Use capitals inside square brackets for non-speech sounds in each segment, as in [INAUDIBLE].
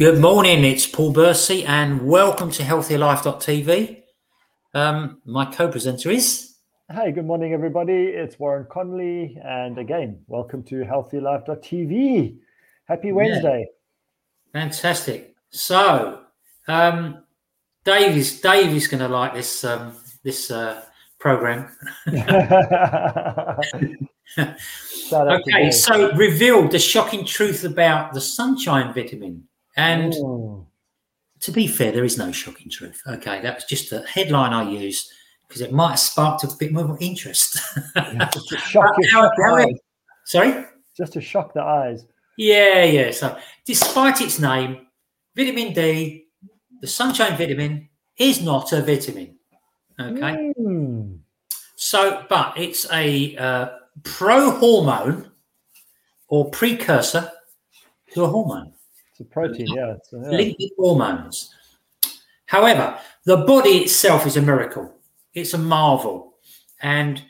Good morning, it's Paul Bursey, and welcome to healthierlife.tv. Um, my co presenter is. Hi, good morning, everybody. It's Warren Conley, and again, welcome to healthierlife.tv. Happy Wednesday. Yeah. Fantastic. So, um, Dave is Dave is going to like this um, this uh, program. [LAUGHS] okay, so revealed the shocking truth about the sunshine vitamin. And Ooh. to be fair, there is no shocking truth. Okay, that was just a headline I used because it might have sparked a bit more interest. just to [LAUGHS] shock, how, how, Sorry? Just to shock the eyes. Yeah, yeah. So, despite its name, vitamin D, the sunshine vitamin, is not a vitamin. Okay. Mm. So, but it's a uh, pro hormone or precursor to a hormone. It's a protein, yeah. It's yeah. Lipid hormones. However, the body itself is a miracle. It's a marvel. And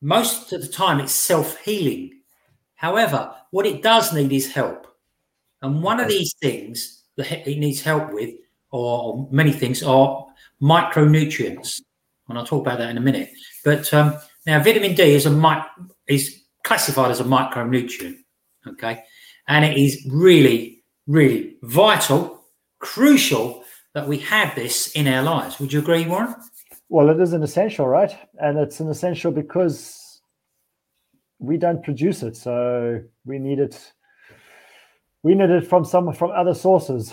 most of the time, it's self healing. However, what it does need is help. And one of these things that it needs help with, or many things, are micronutrients. And I'll talk about that in a minute. But um, now, vitamin D is a mic- is classified as a micronutrient. Okay, and it is really really vital, crucial that we have this in our lives. Would you agree, Warren? Well, it is an essential, right? And it's an essential because we don't produce it, so we need it. We need it from some from other sources.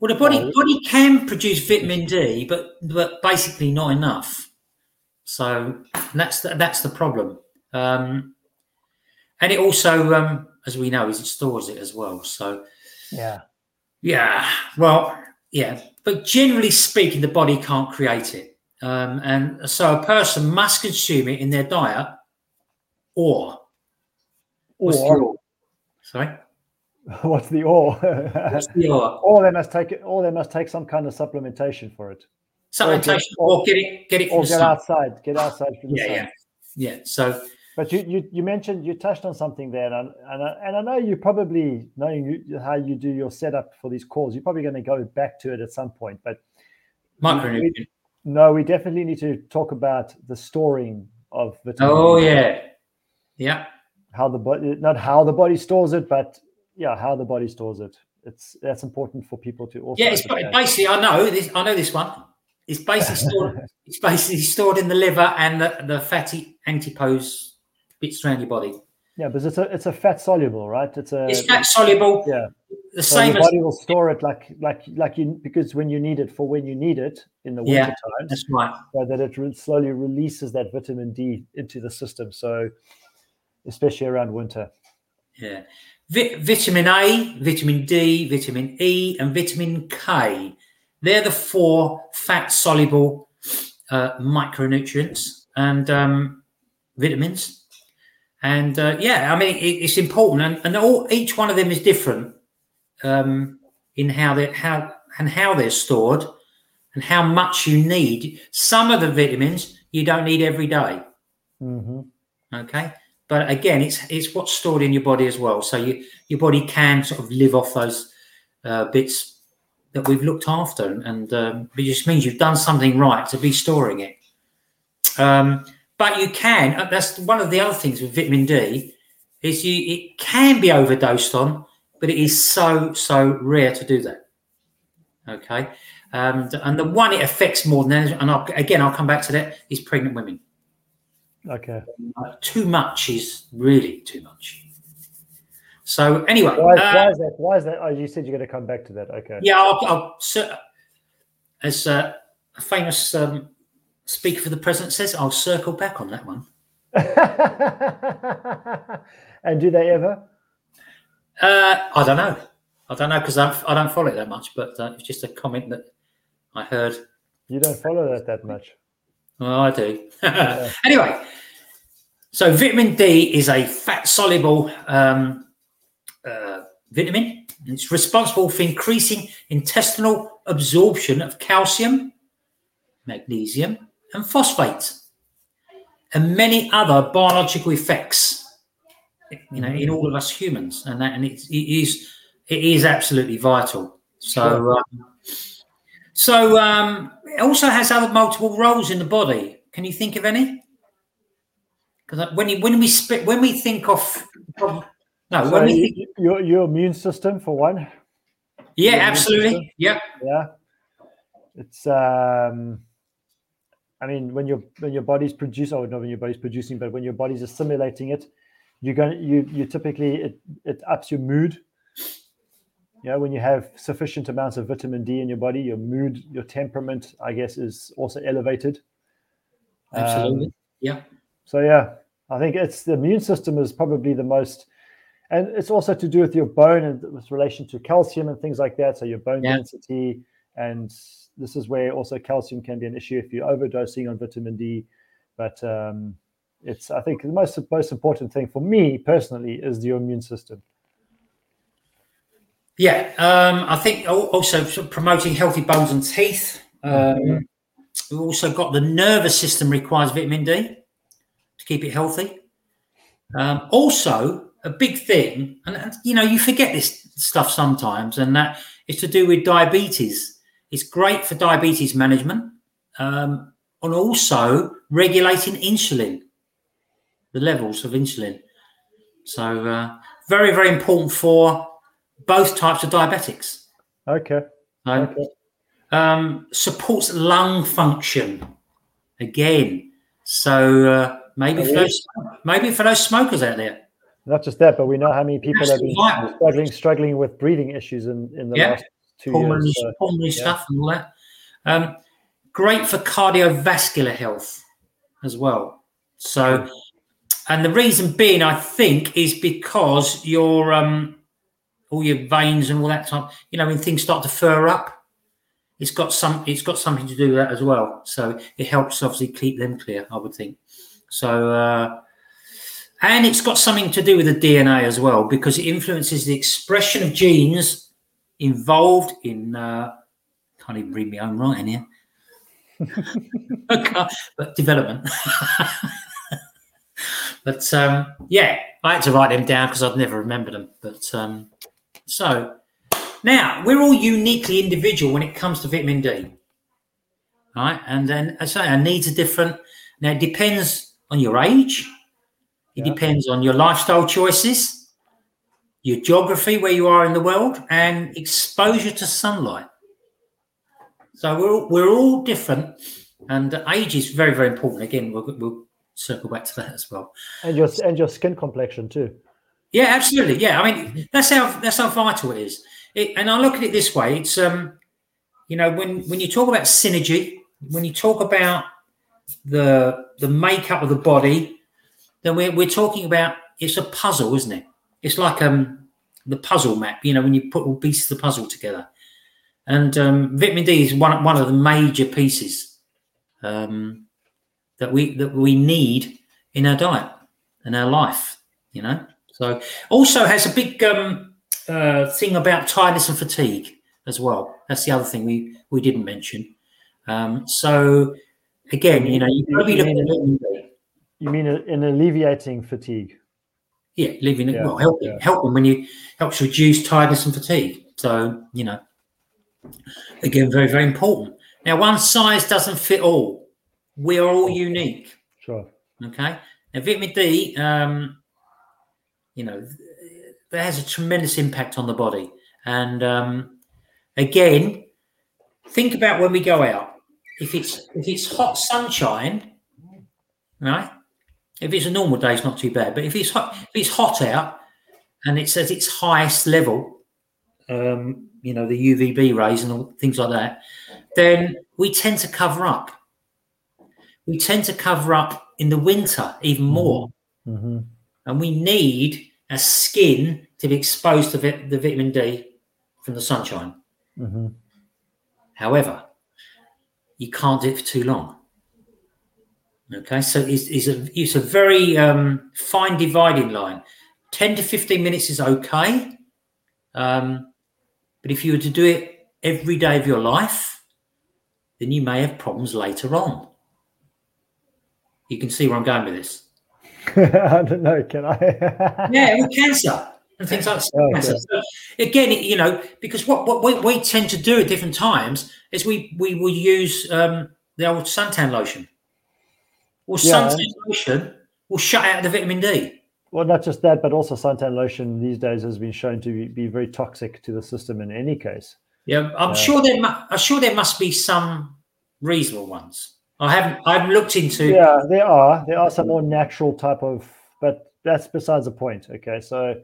Well, the body body can produce vitamin D, but but basically not enough. So that's the, that's the problem. Um, and it also, um, as we know, is it stores it as well. So yeah. Yeah. Well, yeah. But generally speaking, the body can't create it. Um, and so a person must consume it in their diet or. Or. Sorry? [LAUGHS] What's the or? What's the or? [LAUGHS] or they must take it, or they must take some kind of supplementation for it. Supplementation, or, get, or get it, get it, or get sun. outside, get outside from the yeah, sun. Yeah, yeah. So but you, you, you mentioned you touched on something there, and and I, and I know you probably knowing you, how you do your setup for these calls, you're probably going to go back to it at some point. But micronutrient. No, we definitely need to talk about the storing of vitamin. Oh yeah, yeah. How the body, not how the body stores it, but yeah, how the body stores it. It's that's important for people to also. Yeah, it's basically I know this. I know this one. It's basically stored. [LAUGHS] it's basically stored in the liver and the, the fatty adipose bits around your body. Yeah, because it's a it's a fat soluble, right? It's a it's fat soluble. Yeah, the so same. Your body will store it like like like you because when you need it for when you need it in the winter yeah, times. That's right. So that it re- slowly releases that vitamin D into the system. So especially around winter. Yeah, vitamin A, vitamin D, vitamin E, and vitamin K. They're the four fat soluble uh, micronutrients and um, vitamins and uh, yeah, I mean, it, it's important, and, and all each one of them is different um, in how they how and how they're stored and how much you need. Some of the vitamins you don't need every day. Mm-hmm. Okay, but again, it's it's what's stored in your body as well. So you your body can sort of live off those uh, bits that we've looked after, and um, it just means you've done something right to be storing it. Um, but you can. Uh, that's one of the other things with vitamin D is you it can be overdosed on, but it is so so rare to do that. Okay, um, and the one it affects more than and I'll, again I'll come back to that is pregnant women. Okay, uh, too much is really too much. So anyway, why, uh, why, is that? Why is that? Oh, you said you're going to come back to that. Okay. Yeah, I'll, I'll as uh, a famous um, Speaker for the President says, I'll circle back on that one. [LAUGHS] and do they ever? Uh, I don't know. I don't know because I, I, don't follow it that much, but uh, it's just a comment that I heard. You don't follow that that much. Well, I do. [LAUGHS] Anyway, so vitamin D is a fat soluble um, uh, vitamin. It's responsible for increasing intestinal absorption of calcium, magnesium, and phosphate, and many other biological effects. You know, in all of us humans, and that, and it, it is it is absolutely vital. So, um, so um, it also has other multiple roles in the body. Can you think of any? Because when you, when we spit when we think of no So when we think, your your immune system for one. yeah immune absolutely yeah Yeah. It's um I mean when your when your body's produce or not when your body's producing, but when your body's assimilating it, you're going you you typically it it ups your mood. You know, when you have sufficient amounts of vitamin D in your body, your mood, your temperament, I guess, is also elevated. absolutely Um, yeah so yeah, I think it's the immune system is probably the most, and it's also to do with your bone and with relation to calcium and things like that. So your bone Yeah. density, and this is where also calcium can be an issue if you're overdosing on vitamin D. But um, it's I think the most most important thing for me personally is your immune system. Yeah, um, I think also promoting healthy bones and teeth. Um, We've also got the nervous system requires vitamin D to keep it healthy. Um, also, a big thing, and, and you know, you forget this stuff sometimes, and that is to do with diabetes. It's great for diabetes management, um, and also regulating insulin, the levels of insulin. So, uh, very, very important for both types of diabetics. Okay. So, Okay. um, supports lung function again. So uh, maybe for those maybe for those smokers out there. Not just that, but we know how many people have been vital. struggling struggling with breathing issues in in the Yeah. last two pulmonary, years. So, pulmonary yeah. stuff and all that. Um, great for cardiovascular health as well. So, and the reason being, I think, is because your um, all your veins and all that type. You know, when things start to fur up, it's got some. It's got something to do with that as well. So it helps obviously keep them clear. I would think. So. Uh, and it's got something to do with the DNA as well because it influences the expression of genes involved in uh, can't even read my own writing here. Okay, [LAUGHS] but development. [LAUGHS] but um, yeah, I had to write them down because I'd never remembered them. But um, so now we're all uniquely individual when it comes to vitamin D. Right, and then I say our needs are different. Now it depends on your age. It Yeah. depends on your lifestyle choices, your geography, where you are in the world, and exposure to sunlight. So we're all, we're all different, and age is very very important. Again, we'll, we'll circle back to that as well. and your and your skin complexion too. Yeah, absolutely. Yeah, I mean that's how that's how vital it is. It, and I look at it this way: it's um, you know, when when you talk about synergy, when you talk about the the makeup of the body, then we're we're talking about it's a puzzle, isn't it? It's like um the puzzle map. You know, when you put all pieces of the puzzle together, and um, vitamin D is one one of the major pieces um, that we that we need in our diet and our life. You know. So also has a big um, uh, thing about tiredness and fatigue as well. That's the other thing we we didn't mention. Um, so again, you know, you got to be looking at vitamin D. You mean in alleviating fatigue? Yeah, living Yeah, well, helping yeah. helping when you helps reduce tiredness and fatigue. So you know, again, very very important. Now, one size doesn't fit all. We are all unique. Sure. Okay. Now, vitamin D, um, you know, th- that has a tremendous impact on the body. And um, again, think about when we go out. If it's if it's hot sunshine, right? If it's a normal day, it's not too bad. But if it's hot, if it's hot out and it's at its highest level, um, you know, the UVB rays and all, things like that, then we tend to cover up. We tend to cover up in the winter even more, hmm and we need a skin to be exposed to vi- the vitamin D from the sunshine. hmm However, you can't do it for too long. Okay, so it's, it's a it's a very um, fine dividing line. Ten to fifteen minutes is okay, um, but if you were to do it every day of your life, then you may have problems later on. You can see where I'm going with this. [LAUGHS] I don't know. Can I? [LAUGHS] Yeah, with cancer. and things like that. So again, you know, because what, what we, we, tend to do at different times is we we will use um, the old suntan lotion. Well, yeah. suntan lotion will shut out the vitamin D. Well, not just that, but also suntan lotion these days has been shown to be, be very toxic to the system in any case. Yeah, I'm uh, sure there. Mu- I'm sure there must be some reasonable ones. I haven't. I've looked into. Yeah, there are. There are some more natural type of, but that's besides the point. Okay, so,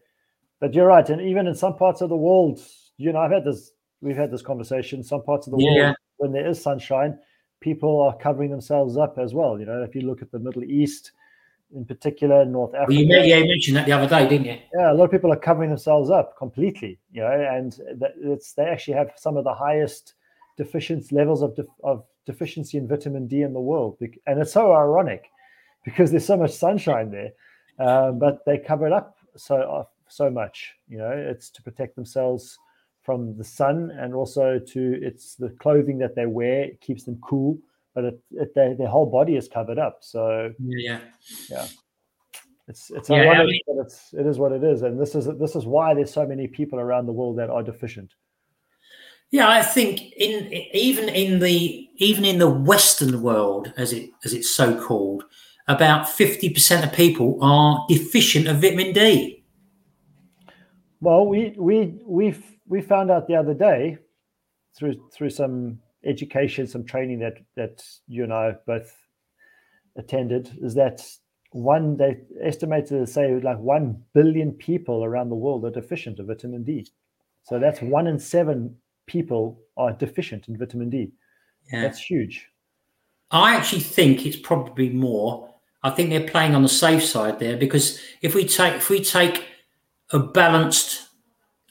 but you're right, and even in some parts of the world, you know, I've had this. We've had this conversation. Some parts of the yeah. world, when there is sunshine, people are covering themselves up as well. You know, if you look at the Middle East, in particular, North Africa. Well, you, yeah, you mentioned that the other day, didn't you? Yeah, a lot of people are covering themselves up completely. You know, and it's they actually have some of the highest deficiency levels of, of deficiency in vitamin D in the world, and it's so ironic because there's so much sunshine there, um, but they cover it up so uh, so much. You know, it's to protect themselves from the sun, and also to it's the clothing that they wear it keeps them cool but it, it, their, their whole body is covered up. So yeah, yeah, it's it's yeah, ironic, I mean, but it's it is what it is, and this is this is why there's so many people around the world that are deficient. Yeah, I think in even in the even in the Western world, as it as it's so called, about fifty percent of people are deficient of vitamin D. Well, we we we we found out the other day through through some education, some training that that you and I both attended, is that one they estimated to say like one billion people around the world are deficient of vitamin D. So that's one in seven people are deficient in vitamin D. Yeah. That's huge. I actually think it's probably more. I think they're playing on the safe side there because if we take if we take a balanced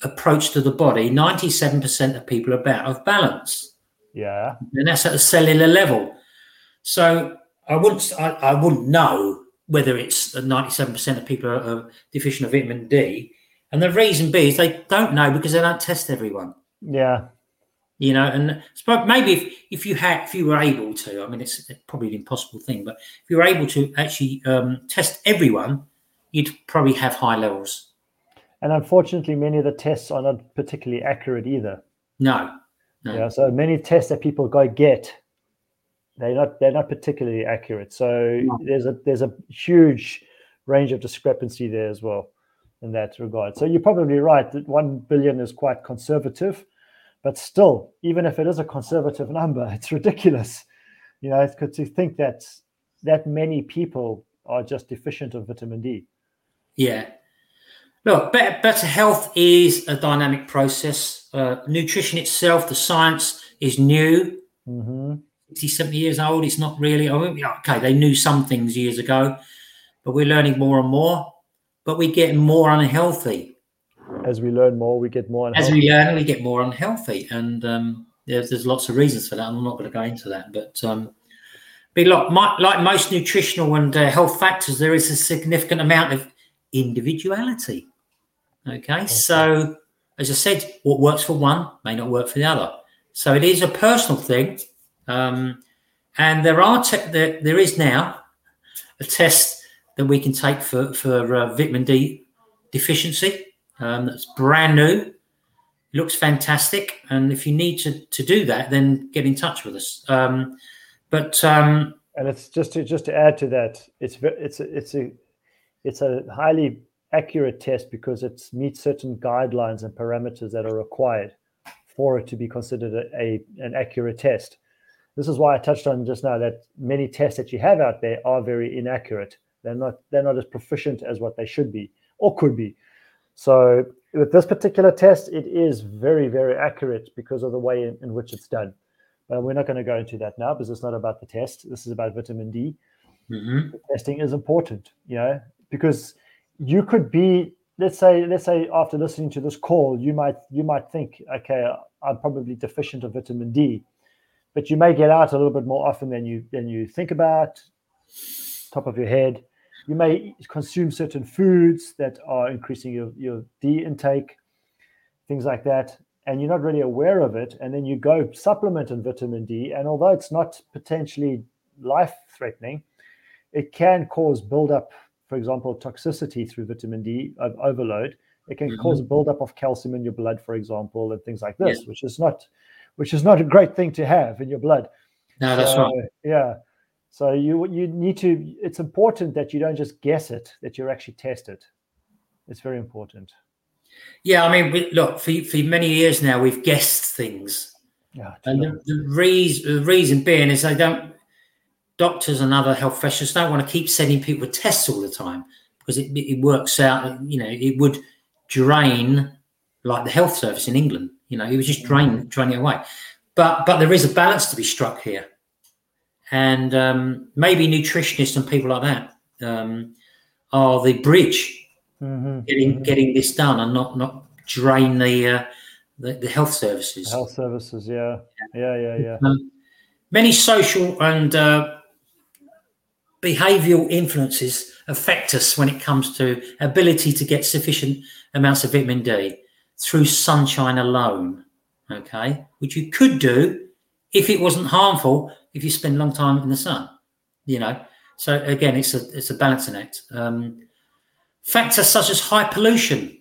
approach to the body, ninety-seven percent of people are out of balance. Yeah. And that's at a cellular level. So I wouldn't I, I wouldn't know whether it's 97% of people are, are deficient of vitamin D. And the reason B is they don't know because they don't test everyone. Yeah. You know, and maybe if, if you had if you were able to, I mean it's probably an impossible thing, but if you were able to actually um, test everyone, you'd probably have high levels. And unfortunately, many of the tests are not particularly accurate either. No, no. Yeah, so many tests that people go get, they're not they're not particularly accurate. So no. there's a there's a huge range of discrepancy there as well in that regard. So you're probably right that one billion is quite conservative, but still, even if it is a conservative number, [LAUGHS] it's ridiculous. You know, it's to think that that many people are just deficient of vitamin D. Yeah, Look, better, better health is a dynamic process. Uh, nutrition itself, the science is new. Mm-hmm. 60, 70 years old. It's not really, I mean, okay, they knew some things years ago, but we're learning more and more, but we get more unhealthy. As we learn more, we get more unhealthy. As we learn, we get more unhealthy. And um, there's, there's lots of reasons for that. I'm not going to go into that, but um, but like, like most nutritional and uh, health factors, there is a significant amount of individuality. Okay? okay, so as I said, what works for one may not work for the other. So it is a personal thing, um, and there are te- there, there is now a test that we can take for for uh, vitamin D deficiency. Um, that's brand new. looks fantastic, and if you need to, to do that, then get in touch with us. Um, but um, and it's just to just to add to that, it's it's a, it's a it's a highly accurate test because it meets certain guidelines and parameters that are required for it to be considered a, a, an accurate test. This is why I touched on just now that many tests that you have out there are very inaccurate. They're not they're not as proficient as what they should be or could be. So with this particular test, it is very very accurate because of the way in, in which it's done. Uh, we're not going to go into that now because it's not about the test. This is about vitamin D. Mm-hmm. testing is important, you know, because you could be let's say let's say after listening to this call you might you might think okay i'm probably deficient of vitamin d but you may get out a little bit more often than you than you think about top of your head. You may consume certain foods that are increasing your, your d intake things like that and you're not really aware of it and then you go supplement in vitamin d and although it's not potentially life threatening it can cause buildup for example, toxicity through vitamin D of overload, It can Mhm. cause a buildup of calcium in your blood, for example, and things like this, Yeah. which is not, which is not a great thing to have in your blood. No, that's So, right. Yeah. So you you need to. It's important that you don't just guess it; that you actually test it. It's very important. Yeah, I mean, we, look, for, for many years now, we've guessed things. Yeah. And the, the, reason, the reason being is they don't, doctors and other health professionals don't want to keep sending people to tests all the time because it, it works out, you know, it would drain like the health service in England, you know, it would just drain, drain it away. But, but there is a balance to be struck here. And um, maybe nutritionists and people like that um, are the bridge Mhm, getting mhm. getting this done and not not drain the uh, the, the health services. health services. Yeah. Yeah. Yeah. Yeah. Um, many social and uh, behavioural influences affect us when it comes to ability to get sufficient amounts of vitamin D through sunshine alone. Okay, which you could do if it wasn't harmful if you spend a long time in the sun. You know, so again, it's a it's a balancing act. Um, factors such as high pollution.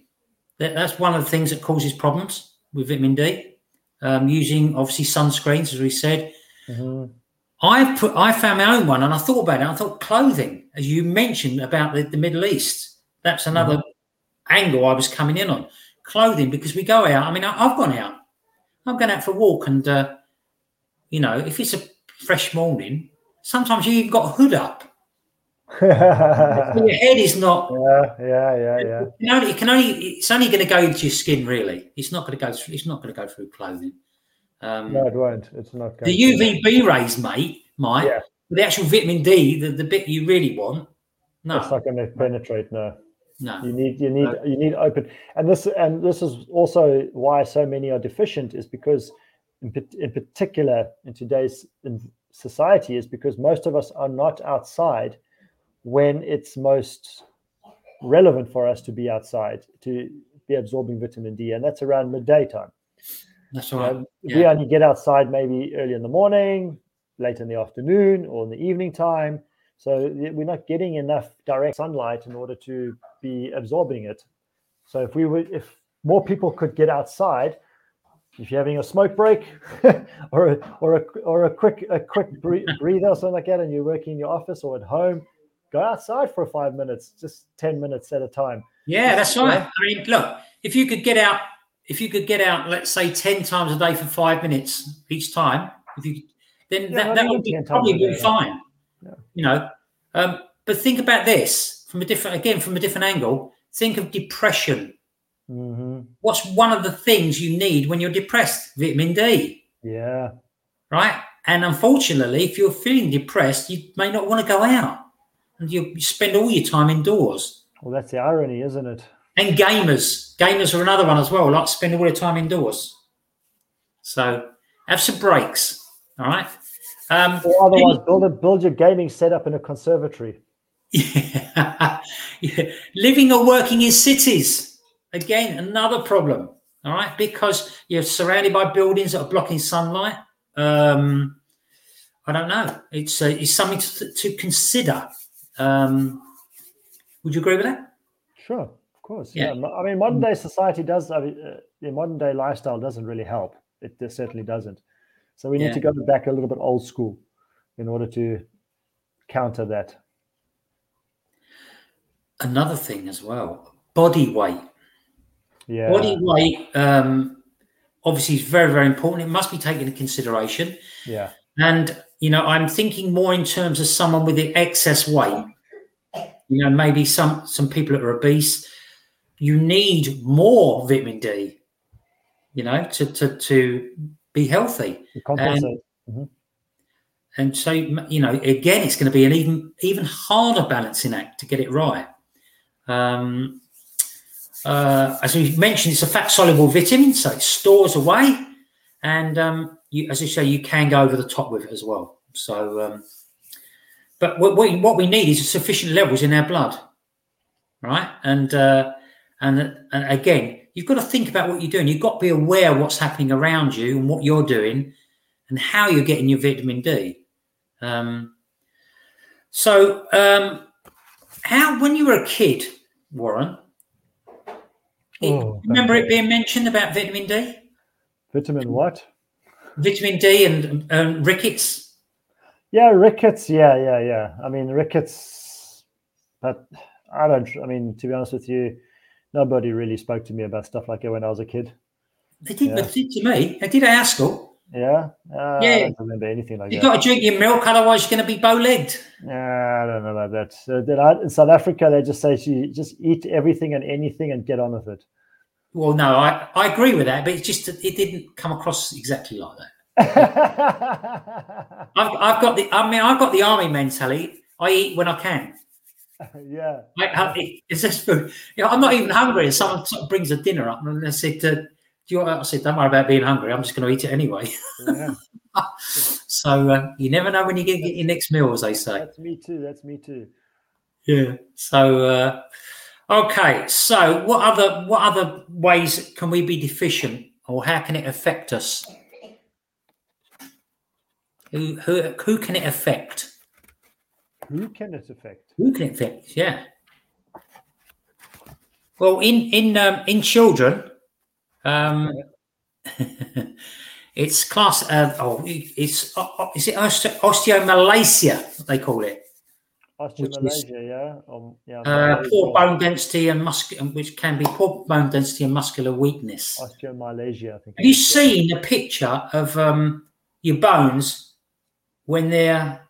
That, that's one of the things that causes problems with vitamin D. Um, using obviously sunscreens, as we said, Mhm. I've put I found my own one and I thought about it. I thought clothing, as you mentioned about the, the Middle East, that's another angle I was coming in on. Clothing, because we go out. I mean, I, I've gone out. I'm going out for a walk, and uh, you know, if it's a fresh morning, sometimes you even got a hood up. [LAUGHS] Your head is not. Yeah. Yeah. Yeah. You know, it can only. It's only going to go into your skin. Really, it's not going to go through. It's not going to go through clothing. Um, No, it won't. It's not. the going to. UVB rays, mate, might. Yeah. The actual vitamin D, the, the bit you really want, no, It's not going to penetrate. No. no. You need you need No. you need open, and this and this is also why so many are deficient is because, in, in particular, in today's in society, is because most of us are not outside when it's most relevant for us to be outside to be absorbing vitamin D, and that's around midday time. That's right. Um, We only get outside maybe early in the morning, late in the afternoon, or in the evening time. So we're not getting enough direct sunlight in order to be absorbing it. So if we were, if more people could get outside, if you're having a smoke break [LAUGHS] or a, or a or a quick a quick bre- breather or something like that, and you're working in your office or at home, go outside for five minutes, just ten minutes at a time. Yeah, that's right. I mean, look, if you could get out, if you could get out, let's say ten times a day for five minutes each time, if you, then Yeah, that, that would be probably be fine. Yeah. You know, um, but think about this from a different, again, from a different angle. Think of depression. hmm What's one of the things you need when you're depressed? Vitamin D, Yeah, right? And unfortunately, if you're feeling depressed, you may not want to go out, and you spend all your time indoors. well, that's the irony, isn't it? And gamers, gamers are another one as well. Like spend all their time indoors. So have some breaks. All right. Um, Or otherwise, [LAUGHS] build a build your gaming setup in a conservatory. yeah. [LAUGHS] yeah. Living or working in cities, again, another problem. All right, because you're surrounded by buildings that are blocking sunlight. Um, I don't know. It's uh, it's something to, to consider. Um, would you agree with that? Sure, course. Yeah. Yeah. I mean, modern day society does. I mean, uh, the modern day lifestyle doesn't really help. It, certainly doesn't. So we need Yeah. to go back a little bit old school in order to counter that. Another thing as well, body weight. Yeah. Body weight, um, obviously, is very, very important. It must be taken into consideration. Yeah. And, you know, I'm thinking more in terms of someone with the excess weight. You know, maybe some some people that are obese. You need more vitamin D. You know, to to to be healthy. To compensate. And so, you know, again, it's going to be an even even harder balancing act to get it right. Um, uh, as we mentioned, it's a fat soluble vitamin, so it stores away, and um, you, as you say, you can go over the top with it as well. So, um, but what we, what we need is sufficient levels in our blood, right? And uh, and and again, you've got to think about what you're doing. You've got to be aware of what's happening around you and what you're doing, and how you're getting your vitamin D. Um, so, um, how when you were a kid, Warren, Oh, Remember it being mentioned about vitamin D, Vitamin what? vitamin D, and, and rickets. Yeah, rickets. Yeah, yeah, yeah. I mean, rickets. But I don't. I mean, to be honest with you, nobody really spoke to me about stuff like it when I was a kid. They did, Yeah. they did to me. They did at. Yeah. Uh, Yeah. I don't remember anything like You've got to drink your milk, otherwise you're going to be bow-legged. Yeah, I don't know about that. So I, in South Africa, they just say you just eat everything and anything and get on with it. Well, no, I, I agree with that, but it's just it didn't come across exactly like that. [LAUGHS] I've, I've got the, I mean, I've got the army mentality. I eat when I can. [LAUGHS] yeah. I, I, it- it's just food. You know, I'm not even hungry. And someone sort of brings a dinner up, and they said, uh, "Do you?" Want, I said, "Don't worry about being hungry. I'm just going to eat it anyway." yeah. [LAUGHS] so uh, you never know when you get, get your next meal, as they say. That's me too. That's me too. Yeah. So uh, okay. So what other what other ways can we be deficient, or how can it affect us? Who who who can it affect? Who can it affect? Who can it affect? Yeah. Well, in in um, in children, um, [LAUGHS] it's class. Uh, oh, it's uh, uh, is it osteo- osteomalacia? They call it. Which is, Osteomalacia, yeah. Um, yeah. Uh, poor bone density and muscular, which can be poor bone density and muscular weakness. Osteomalacia, I think. Have you seen a picture of um, your bones when they're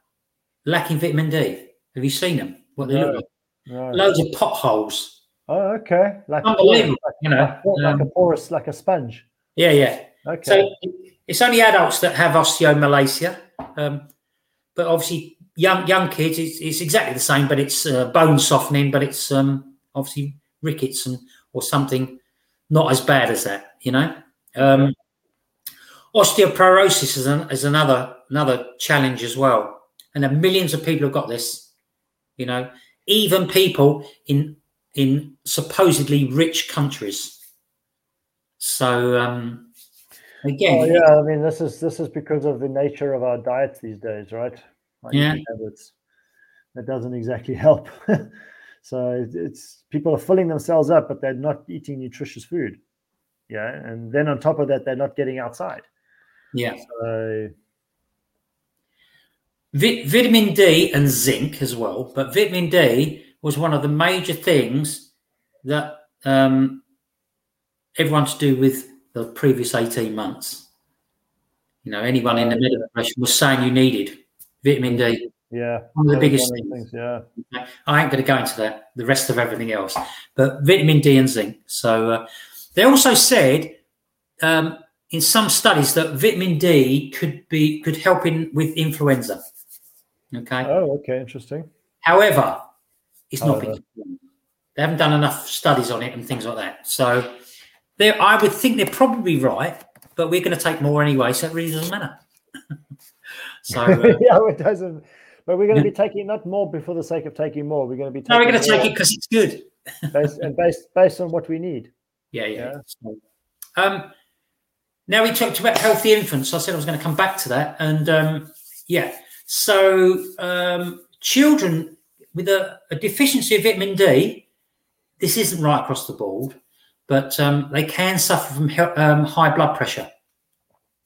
lacking vitamin D? Have you seen them? What they No. look like? No. Loads of potholes. Oh, okay. Like Unbelievable, Like, you know. like, Um, a porous, like a sponge. yeah, yeah. Okay. So it's only adults that have osteomalacia, um, but obviously young young kids, it's, it's exactly the same, but it's uh, bone softening, but it's um, obviously rickets and or something not as bad as that, you know. Um, osteoporosis is, an, is another another challenge as well, and there are millions of people have got this, you know, even people in in supposedly rich countries. So um, again, Oh, yeah, I mean, this is this is because of the nature of our diets these days, right? Our Yeah. habits. That doesn't exactly [LAUGHS] help. so it's people are filling themselves up, but they're not eating nutritious food. Yeah, and then on top of that, they're not getting outside. yeah. So vitamin D and zinc as well, but vitamin D was one of the major things that um, everyone to do with the previous 18 months. You know, anyone in the medical profession was saying you needed vitamin D. yeah, One of the biggest things. things. Yeah, I ain't going to go into that, the rest of everything else, but vitamin D and zinc. So uh, they also said um, in some studies that vitamin D could be could help in with influenza. Okay. Oh, okay, interesting. However, it's not been. They haven't done enough studies on it and things like that. So, I would think they're probably right, but we're going to take more anyway, so it really doesn't matter. [LAUGHS] so, uh, [LAUGHS] yeah, it doesn't. But we're going to be taking not more for the sake of taking more. We're going to be no, taking we're going to take it because it's good. [LAUGHS] based, and based based on what we need. Yeah, yeah. Yeah. So, um, now we talked about healthy infants. I said I was going to come back to that, and um, yeah. So um, children with a, a deficiency of vitamin D, this isn't right across the board, but um, they can suffer from he- um, high blood pressure,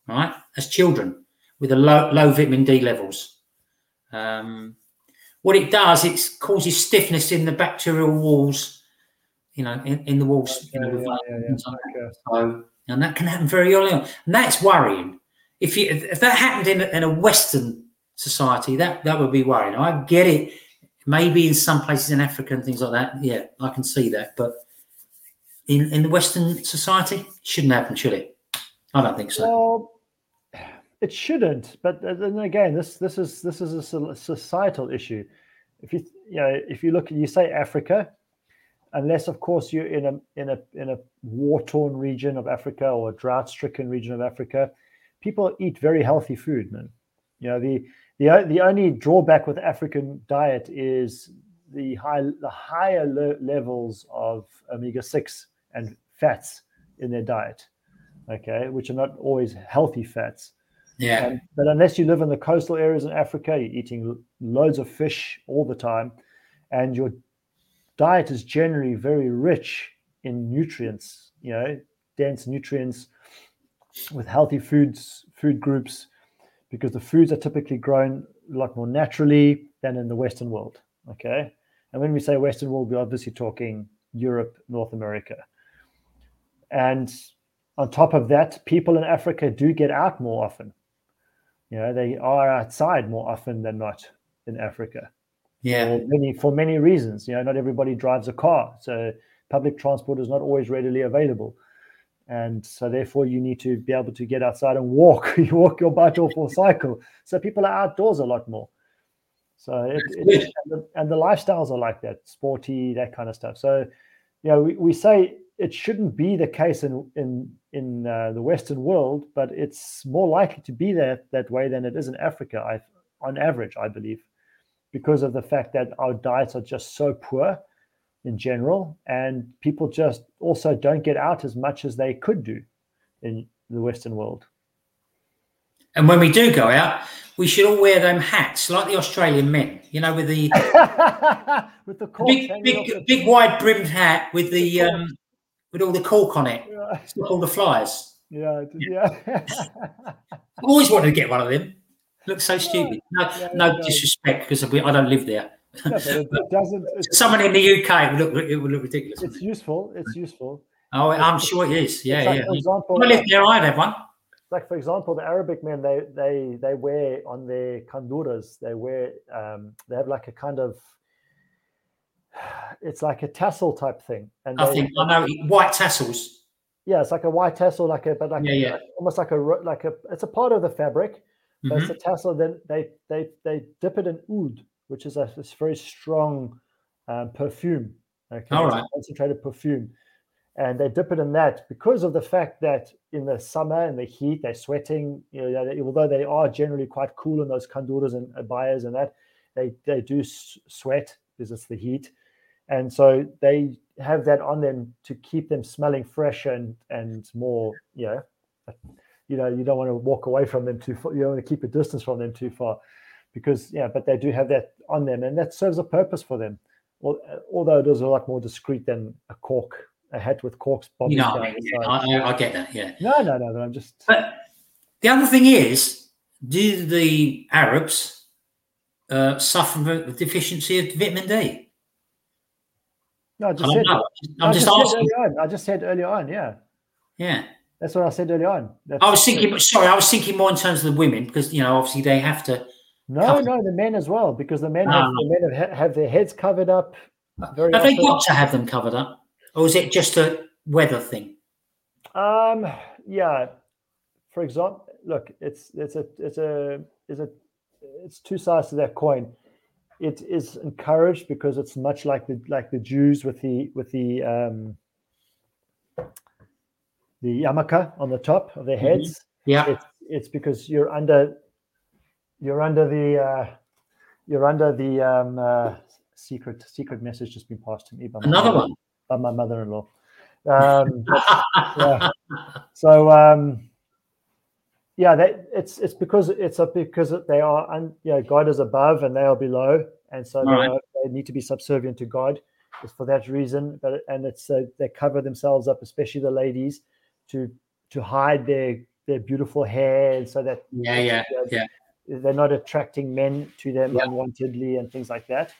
right? As children with a low low vitamin D levels. Um, what it does, it causes stiffness in the arterial walls, you know, in, in the walls. you know, Yeah, yeah, yeah, things like yeah. Okay. so, and that can happen very early on, and that's worrying. If you if, if that happened in in a Western society, that that would be worrying. I get it. Maybe in some places in Africa and things like that, yeah, I can see that. But in in the Western society, shouldn't happen, should it? I don't think so. Well, it shouldn't. But then again, this this is this is a societal issue. If you you know if you look, you say Africa, unless of course you're in a in a in a war torn region of Africa or a drought stricken region of Africa, people eat very healthy food, man. You know the the the only drawback with African diet is the high the higher le- levels of omega six and fats in their diet okay, which are not always healthy fats. Yeah, Um, but unless you live in the coastal areas in Africa, you're eating lo- loads of fish all the time, and your diet is generally very rich in nutrients, you know, dense nutrients with healthy foods, food groups, because the foods are typically grown a lot more naturally than in the Western world. Okay. And when we say Western world, we're obviously talking Europe, North America. And on top of that, people in Africa do get out more often. You know, they are outside more often than not in Africa. Yeah. For many for many reasons. You know, not everybody drives a car. So public transport is not always readily available. And so therefore you need to be able to get outside and walk. [LAUGHS] you walk your bike off or cycle. So people are outdoors a lot more. So it, it, and, the, and, the, lifestyles are like that, sporty, that kind of stuff. So, you know, we, we say it shouldn't be the case in in in uh, the Western world, but it's more likely to be that that way than it is in Africa. I, on average, I believe, because of the fact that our diets are just so poor in general, and people just also don't get out as much as they could do in the Western world. And when we do go out, we should all wear them hats like the Australian men, you know, with the [LAUGHS] with the big, big, the... big wide brimmed hat with the, the um, with all the cork on it, yeah. all the flies. Yeah, yeah. I [LAUGHS] always wanted to get one of them. Looks so stupid. No, yeah, no disrespect because I don't live there. Yeah, it, it, doesn't. Someone in the UK would look it would look ridiculous. It's useful. It's useful. Oh, I'm sure it is. Yeah, like, yeah. For example, I live there. I'd have one like for example, the Arabic men they they they wear on their kanduras they wear um, they have like a kind of it's like a tassel type thing. And I think I know white tassels. Yeah, it's like a white tassel, like a but like yeah, a, yeah. almost like a like a it's a part of the fabric, but mm-hmm. it's a tassel. Then they they they dip it in oud, which is a this very strong um, perfume. Okay, all right, concentrated perfume. And they dip it in that because of the fact that in the summer and the heat they're sweating you know they, although they are generally quite cool in those kanduras and abayas and that they they do sweat because it's the heat. And so they have that on them to keep them smelling fresh and and more you know you know you don't want to walk away from them too far you don't want to keep a distance from them too far because yeah but they do have that on them and that serves a purpose for them well, although it is a lot more discreet than a cork a hat with corks. You know, I, mean, yeah, I, I, get that. Yeah. No, no, no. But I'm just. But the other thing is, do the Arabs uh, suffer from a deficiency of vitamin D? No, I just, I said, I'm just, just asking. I just said earlier on. Yeah. Yeah. That's what I said earlier on. That's, I was thinking. Sorry, I was thinking more in terms of the women because you know obviously they have to. No, cover. no, the men as well because the men, have, the men have, have their heads covered up. Very have often. they got to have them covered up? or is it just a weather thing? Um, yeah. For example, look, it's it's a it's a it's a it's two sides to that coin. It is encouraged because it's much like the like the Jews with the with the um, the yarmulke on the top of their mm-hmm. heads. Mm-hmm. Yeah, it's, it's because you're under you're under the uh, you're under the um, uh, secret secret message just been passed to me by another one by my mother-in-law. Um, yeah. So um, yeah, that, it's it's because it's a, because they are un, you know God is above and they are below, and so they, right. are, they, need to be subservient to God. It's for that reason, but and it's uh, they cover themselves up, especially the ladies, to to hide their their beautiful hair, and so that yeah yeah yeah they're not attracting men to them yeah. unwantedly and things like that.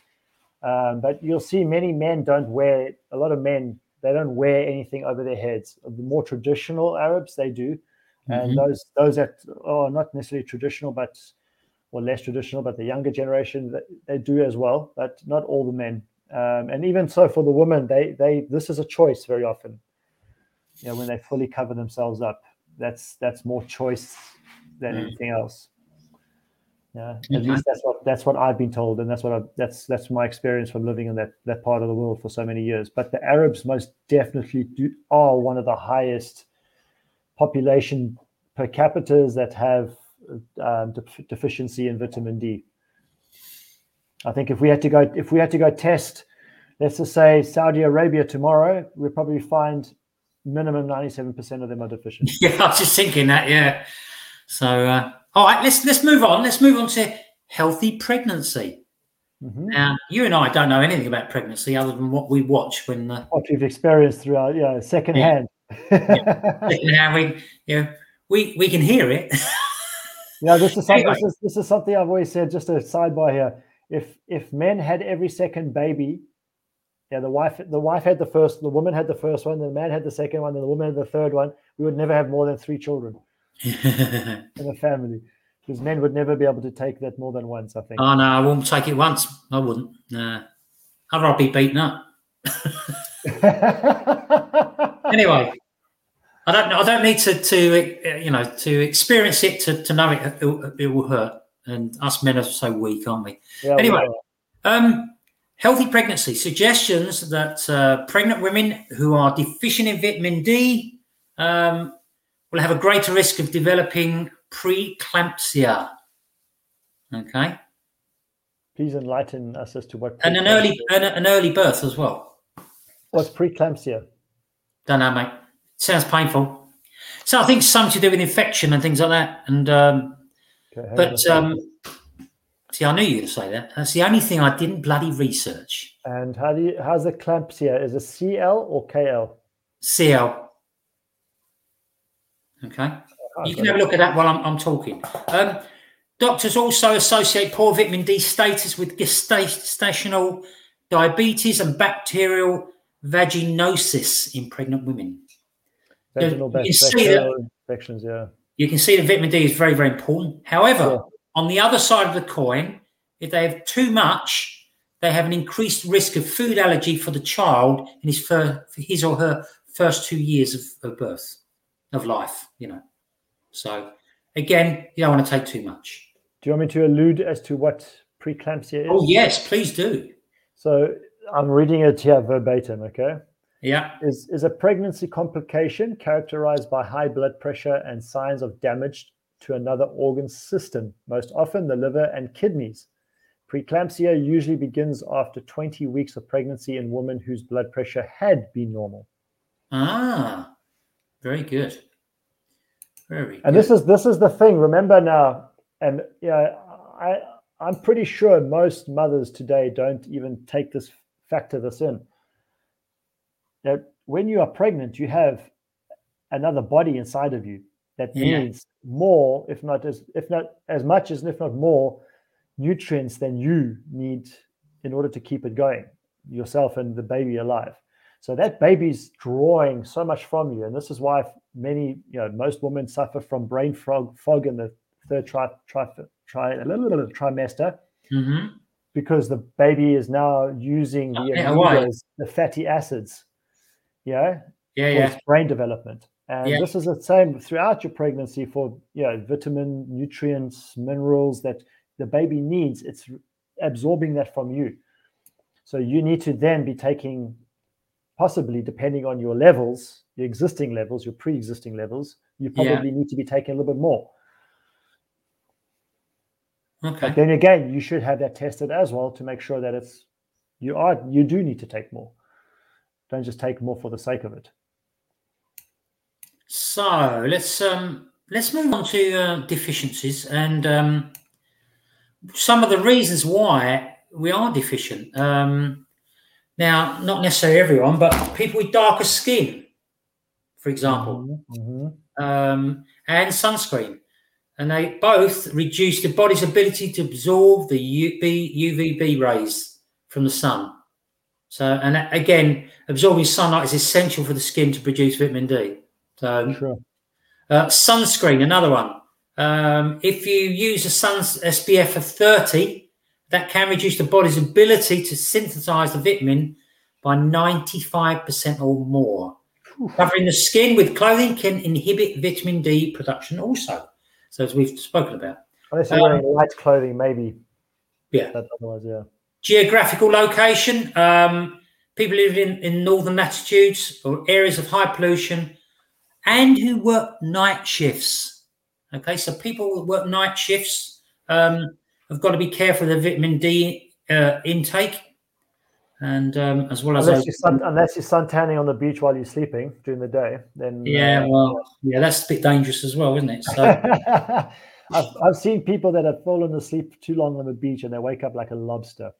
Um, but you'll see many men don't wear a lot of men. They don't wear anything over their heads. The more traditional Arabs, they do, and mm-hmm. those those that are not necessarily traditional, but or less traditional, but the younger generation they do as well. But not all the men. Um, and even so, for the women, they they this is a choice very often. You know, when they fully cover themselves up, that's that's more choice than mm. anything else. Yeah, at least that's what that's what I've been told, and that's what I've, that's that's my experience from living in that that part of the world for so many years. But the Arabs most definitely do, are one of the highest population per capita that have um, de- deficiency in vitamin D. I think if we had to go if we had to go test, let's just say Saudi Arabia tomorrow, we'd probably find minimum ninety seven percent of them are deficient. [LAUGHS] Yeah, I was just thinking that. Yeah, so. Uh all right, let's let's move on. Let's move on to healthy pregnancy. Mhm. Now, you and I don't know anything about pregnancy other than what we watch when uh, What we've experienced throughout, yeah, second hand. now we you know we we can hear it. Yeah, this is, something, Anyway. this is this is something I've always said. Just a sidebar here: if if men had every second baby, yeah, the wife the wife had the first, the woman had the first one, the man had the second one, and the woman had the third one. We would never have more than three children [LAUGHS] in a family because men would never be able to take that more than once. I think. oh no, I wouldn't take it once. I wouldn't. Nah. I'd rather be beaten up. [LAUGHS] Anyway, I don't. I don't need to to you know to experience it to, to know it, it. It will hurt. And us men are so weak, aren't we? Yeah, Anyway. well, Um, healthy pregnancy suggestions that uh, pregnant women who are deficient in vitamin D um, will have a greater risk of developing preeclampsia. Okay, please enlighten us as to what and an early an, an early birth as well. what's preeclampsia. Don't know, mate. Sounds painful. So I think it's something to do with infection and things like that. And um, Okay, hang on a but um, see, I knew you would say that. That's the only thing I didn't bloody research. and how do you how's the clampsia? Is it CL or KL? CL. Okay. You can have a look at that while I'm, I'm talking. Um, doctors also associate poor vitamin D status with gestational diabetes and bacterial vaginosis in pregnant women. Vaginal you can see that- infections. Yeah. You can see that vitamin D is very, very important. However, Yeah. on the other side of the coin, if they have too much, they have an increased risk of food allergy for the child in his, fir- for his or her first two years of, of birth, of life, you know. So, again, you don't want to take too much. Do you want me to allude as to what preeclampsia is? Oh, yes, please do. So I'm reading it here verbatim, okay? Yeah. Is, is a pregnancy complication characterized by high blood pressure and signs of damage to another organ system, most often the liver and kidneys. Preeclampsia usually begins after 20 weeks of pregnancy in women whose blood pressure had been normal. Ah, very good. Very And good. this is this is the thing. Remember now, and yeah, I I'm pretty sure most mothers today don't even take this factor this in. That when you are pregnant, you have another body inside of you that Yeah. needs more, if not as if not as much as if not more, nutrients than you need in order to keep it going, yourself and the baby alive. So that baby's drawing so much from you, and this is why many, you know, most women suffer from brain fog, fog in the third tri, tri, tri, trimester hmm because the baby is now using the Yeah, the fatty acids, yeah, Yeah, for yeah. its brain development. And Yeah. this is the same throughout your pregnancy for you know, vitamin, nutrients, minerals that the baby needs. It's absorbing that from you. So you need to then be taking, possibly depending on your levels, your existing levels, your pre-existing levels, you Yeah. probably need to be taking a little bit more. But Okay. then again, you should have that tested as well to make sure that it's you are you do need to take more. Don't just take more for the sake of it. So let's um let's move on to uh, deficiencies and um, some of the reasons why we are deficient. Um, now, not necessarily everyone, but people with darker skin, for example, Mhm. um, and sunscreen, and they both reduce the body's ability to absorb the UV, UVB rays from the sun. So, and again, absorbing sunlight is essential for the skin to produce vitamin D. So, Sure. uh, sunscreen, another one. Um, if you use a sun's SPF of 30, that can reduce the body's ability to synthesize the vitamin by 95% or more. Covering the skin with clothing can inhibit vitamin D production also. So, as we've spoken about. Unless you're Um, wearing light clothing, maybe. Yeah. Otherwise, yeah. Geographical location. Um, people living in, in northern latitudes or areas of high pollution and who work night shifts. Okay, so people who work night shifts um, have got to be careful of their vitamin D uh, intake. And um, as well as Unless you're, sun, unless you're sun tanning on the beach while you're sleeping during the day, then yeah, uh, well, yeah, that's a bit dangerous as well, isn't it? So, [LAUGHS] I've, I've seen people that have fallen asleep too long on the beach and they wake up like a lobster.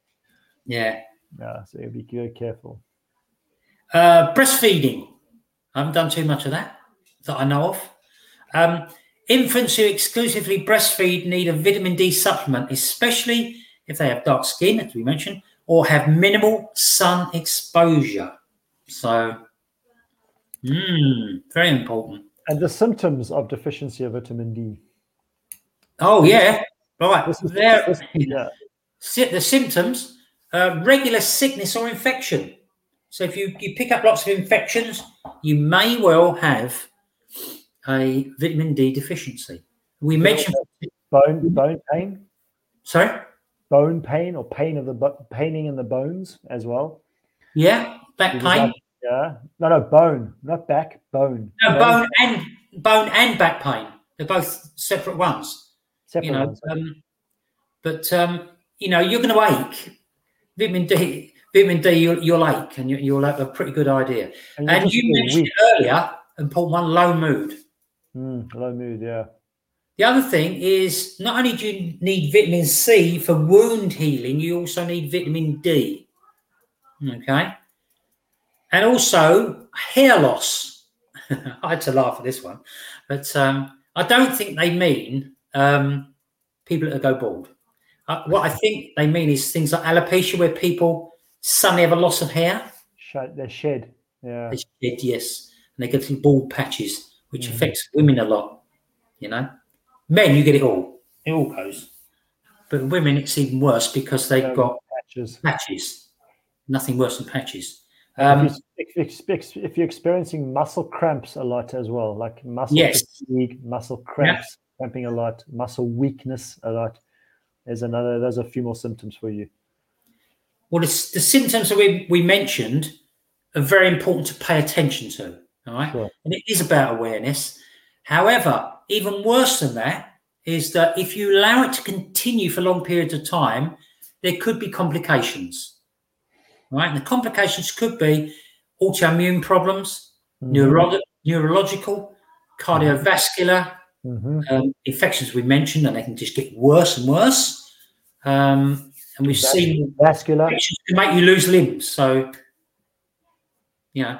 Yeah. Yeah, so you'll be very careful. Uh, breastfeeding. I haven't done too much of that that I know of. Um, infants who exclusively breastfeed need a vitamin D supplement, especially if they have dark skin, as we mentioned, or have minimal sun exposure. So, mm, very important. And the symptoms of deficiency of vitamin D. Oh yeah, right. This is, there, this- yeah. the symptoms: uh, regular sickness or infection. So if you, you pick up lots of infections, you may well have a vitamin D deficiency. We mentioned. bone bone pain, Sorry. bone pain, or pain of the bo- paining in the bones as well. Yeah, back pain. yeah, no, no, bone, not back, bone. No, bone and bone and back pain. They're both separate ones. Separate you know, ones. um, but um, you know, you're going to ache. Vitamin D, vitamin D, you'll, you'll ache, and you, you'll have a pretty good idea. you'll And you mentioned earlier, important one, low mood. Mm, low mood, yeah. The other thing is not only do you need vitamin C for wound healing, you also need vitamin D. Okay. And also hair loss. [LAUGHS] I had to laugh at this one, but um, I don't think they mean um, people that go bald. Uh, what I think they mean is things like alopecia, where people suddenly have a loss of hair. They're shed. Yeah. They shed, yes, and they get little bald patches, which Mhm. affects women a lot. You know, men you get it all, it all goes, but women it's even worse because they've Yeah, got patches. patches. Nothing worse than patches. if, Um, you, if, if, if you're experiencing muscle cramps a lot as well, like muscle Yes. fatigue, muscle cramps, cramping a lot, muscle weakness a lot, there's another. There's a few more symptoms for you. well, the, the symptoms that we, we mentioned are very important to pay attention to. All right, Sure. and it is about awareness. However, even worse than that is that if you allow it to continue for long periods of time, there could be complications. Right, and the complications could be autoimmune problems, neuro- neurological, cardiovascular hmm um, infections. We mentioned, and they can just get worse and worse. Um, and we've seen vascular. can make you lose limbs. So, you know,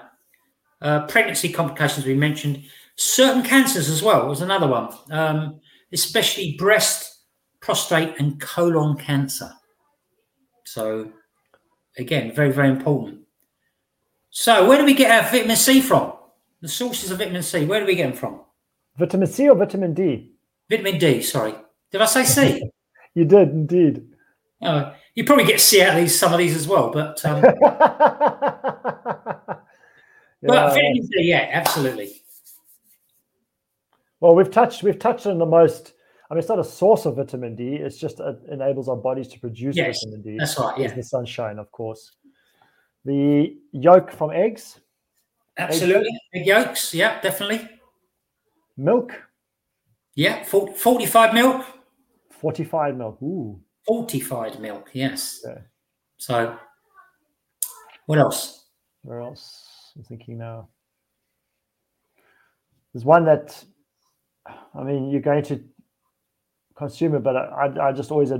uh, pregnancy complications we mentioned. Certain cancers as well was another one, um, especially breast, prostate, and colon cancer. So, again, very, very important. So, where do we get our vitamin C from? The sources of vitamin C, where do we get them from? Vitamin C or vitamin D? Vitamin D, sorry. Did I say C? [LAUGHS] You did indeed. oh, you probably get C out of these, some of these as well, but um, [LAUGHS] but Yeah. yeah, absolutely. Well, we've touched we've touched on the most. I mean, it's not a source of vitamin D. It's just it enables our bodies to produce Yes, vitamin D. That's right, yeah, the sunshine, of course. The yolk from eggs, absolutely. Egg yolks, yeah, definitely. milk, Yeah, 40, fortified milk, fortified milk. Ooh, fortified milk, yes. Okay. So, what else? where else? I'm thinking now. There's one that, I mean, you're going to consume it, but I, I, just always I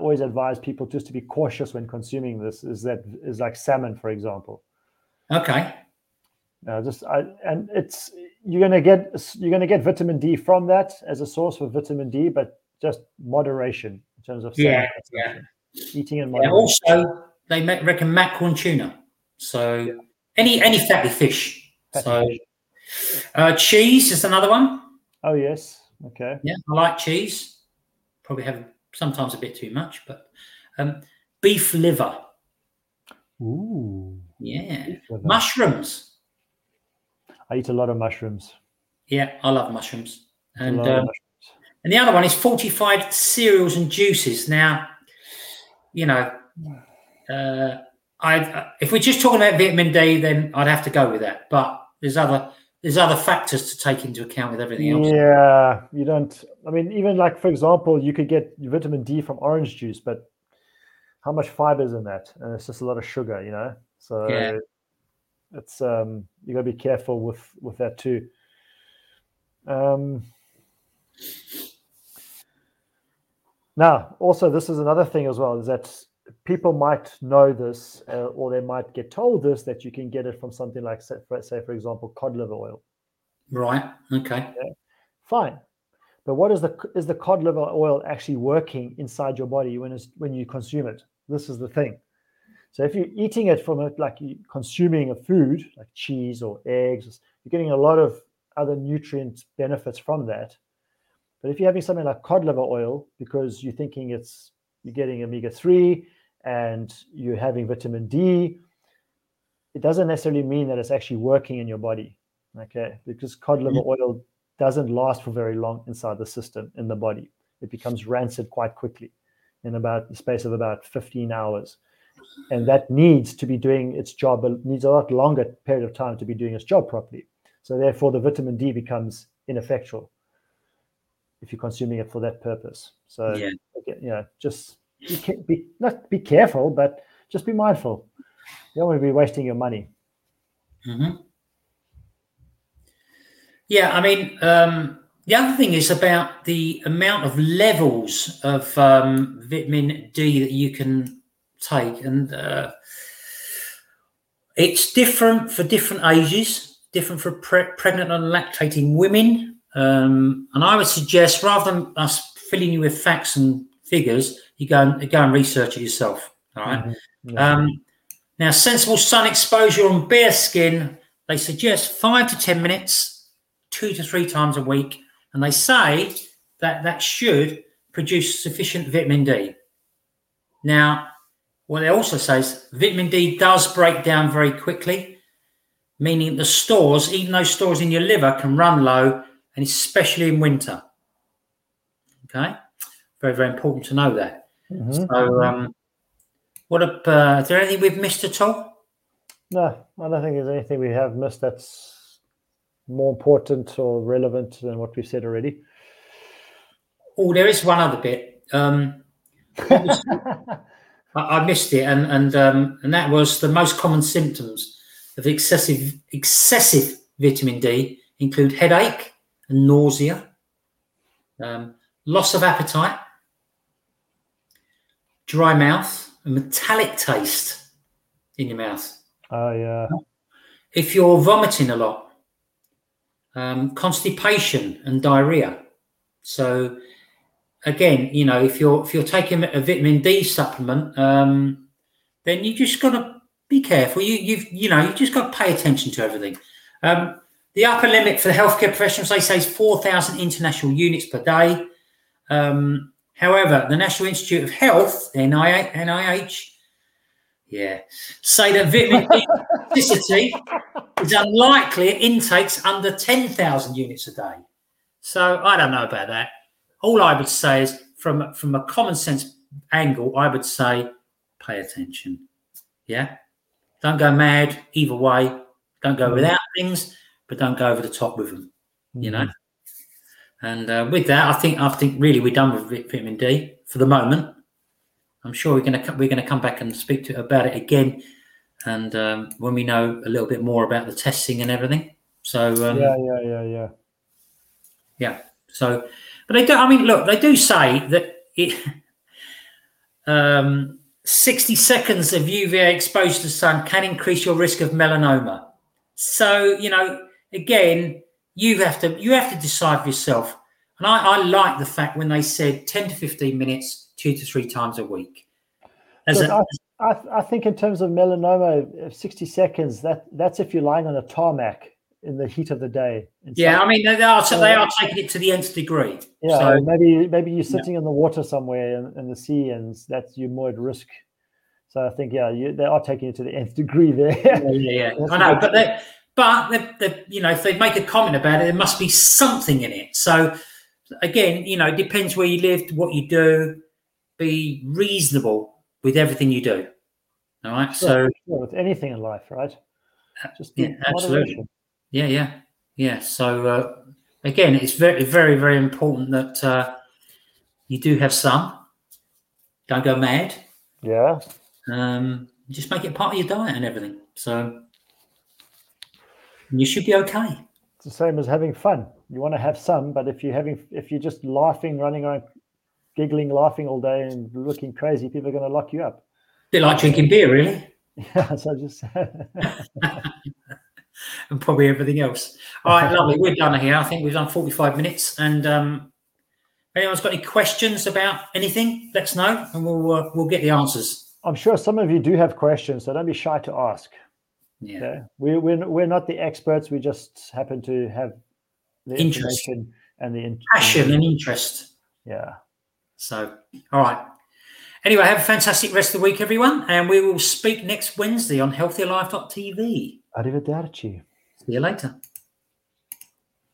always advise people just to be cautious when consuming this. Is that is like salmon, for example. Okay, Uh, just I, and it's you're gonna get you're gonna get vitamin D from that as a source for vitamin D, but just moderation in terms of salmon Yeah, yeah. eating in yeah, moderation. also, they make, reckon mackerel and tuna. So, any any fatty fish. Fatty so, fish. uh, cheese is another one. Oh yes, okay. Yeah, I like cheese. Probably have sometimes a bit too much, but um, beef liver. Ooh, Yeah, liver. mushrooms. I eat a lot of mushrooms. Yeah, I love mushrooms. And um, mushrooms. and the other one is fortified cereals and juices. Now, you know, uh, I if we're just talking about vitamin D, then I'd have to go with that. But there's other there's other factors to take into account with everything else. Yeah, you don't. I mean, even like for example, you could get vitamin D from orange juice, but how much fiber is in that? And it's just a lot of sugar, you know. So Yeah. it's um you gotta be careful with with that too. Um now, also this is another thing as well, is that people might know this, uh, or they might get told this that you can get it from something like, say, for, say, for example, cod liver oil. Right. Okay. Fine, but what is the is the cod liver oil actually working inside your body when it's when you consume it? This is the thing. So if you're eating it from it like consuming a food like cheese or eggs, you're getting a lot of other nutrient benefits from that. But if you're having something like cod liver oil because you're thinking it's you're getting omega three and you're having vitamin D, it doesn't necessarily mean that it's actually working in your body. Okay, because cod liver oil doesn't last for very long inside the system in the body. It becomes rancid quite quickly in about the space of about 15 hours. And that needs to be doing its job, it needs a lot longer period of time to be doing its job properly. So therefore the vitamin D becomes ineffectual if you're consuming it for that purpose. So yeah, you know, just be, be not be careful, but just be mindful. You don't want to be wasting your money. Mm-hmm. Yeah, I mean, um, the other thing is about the amount of levels of um, vitamin D that you can take, and uh, it's different for different ages, different for pre- pregnant and lactating women. Um, and I would suggest, rather than us filling you with facts and figures, you go and go and research it yourself. All right? mm-hmm. yeah. um, now, sensible sun exposure on bare skin, they suggest five to ten minutes two to three times a week. And they say that that should produce sufficient vitamin D. Now, what they also say is vitamin D does break down very quickly, meaning the stores, even those stores in your liver, can run low, and especially in winter. Okay, very very important to know that. Mm-hmm. So, um, what up? Uh, is there anything we've missed at all? No, I don't think there's anything we have missed that's more important or relevant than what we've said already? Oh, there is one other bit. Um, I, [LAUGHS] I, missed it, and and um, and that was the most common symptoms of excessive excessive vitamin D include headache and nausea, um, loss of appetite, dry mouth, a metallic taste in your mouth. Oh yeah. If you're vomiting a lot, um, constipation and diarrhea. So again, you know, if you're if you're taking a vitamin D supplement, um, then you just got to be careful. You you've you know you just got to pay attention to everything. Um, the upper limit for the healthcare professionals, they say, is four thousand international units per day. Um, however, the National Institute of Health, NIH, NIH yeah, say that vitamin [LAUGHS] D toxicity is unlikely at intakes under 10,000 units a day. So I don't know about that. All I would say is, from from a common sense angle, I would say pay attention. Yeah, don't go mad either way. Don't go mm. without things, but don't go over the top with them. You know. Mm. And uh, with that, I think I think really we're done with vitamin D for the moment. I'm sure we're going to we're going to come back and speak to about it again, and um, when we know a little bit more about the testing and everything. So um, yeah, yeah, yeah, yeah, yeah. So, but they do. I mean, look, they do say that it. [LAUGHS] Um, 60 seconds of UVA exposure to sun can increase your risk of melanoma. So, you know, again, you have to you have to decide for yourself. And I, I like the fact when they said 10 to 15 minutes two to three times a week. Look, a, I, I, I, think in terms of melanoma, 60 seconds, that that's if you're lying on a tarmac in the heat of the day. Yeah, I mean they are so they are taking it to the nth degree. Yeah, so, maybe maybe you're sitting yeah. in the water somewhere in, in, the sea, and that's you're more at risk. So I think yeah, you, they are taking it to the nth degree there. Yeah, yeah, yeah. [LAUGHS] I know, but they, but they, you know, if they make a comment about it, there must be something in it. So again, you know, it depends where you live, what you do be reasonable with everything you do. All right. Sure, so sure, with anything in life, right? Just yeah, absolutely. Yeah, yeah, yeah. So uh, again, it's very, very, very important that uh, you do have some. Don't go mad. Yeah. Um, just make it part of your diet and everything. So you should be okay. It's the same as having fun. You want to have some, but if you're having, if you're just laughing, running around giggling, laughing all day, and looking crazy, people are going to lock you up. bit like drinking beer, really. [LAUGHS] Yeah, so just [LAUGHS] and probably everything else. All right, lovely. We're done here. I think we've done 45 minutes. And um, anyone's got any questions about anything, let us know and we'll uh, we'll get the answers. I'm sure some of you do have questions, so don't be shy to ask. Yeah. Okay? We, we're, we're not the experts. We just happen to have the Interest. information and the in- Passion and interest. Yeah. So, all right. Anyway, have a fantastic rest of the week, everyone. And we will speak next Wednesday on healthierlife.tv. Arrivederci. See you later.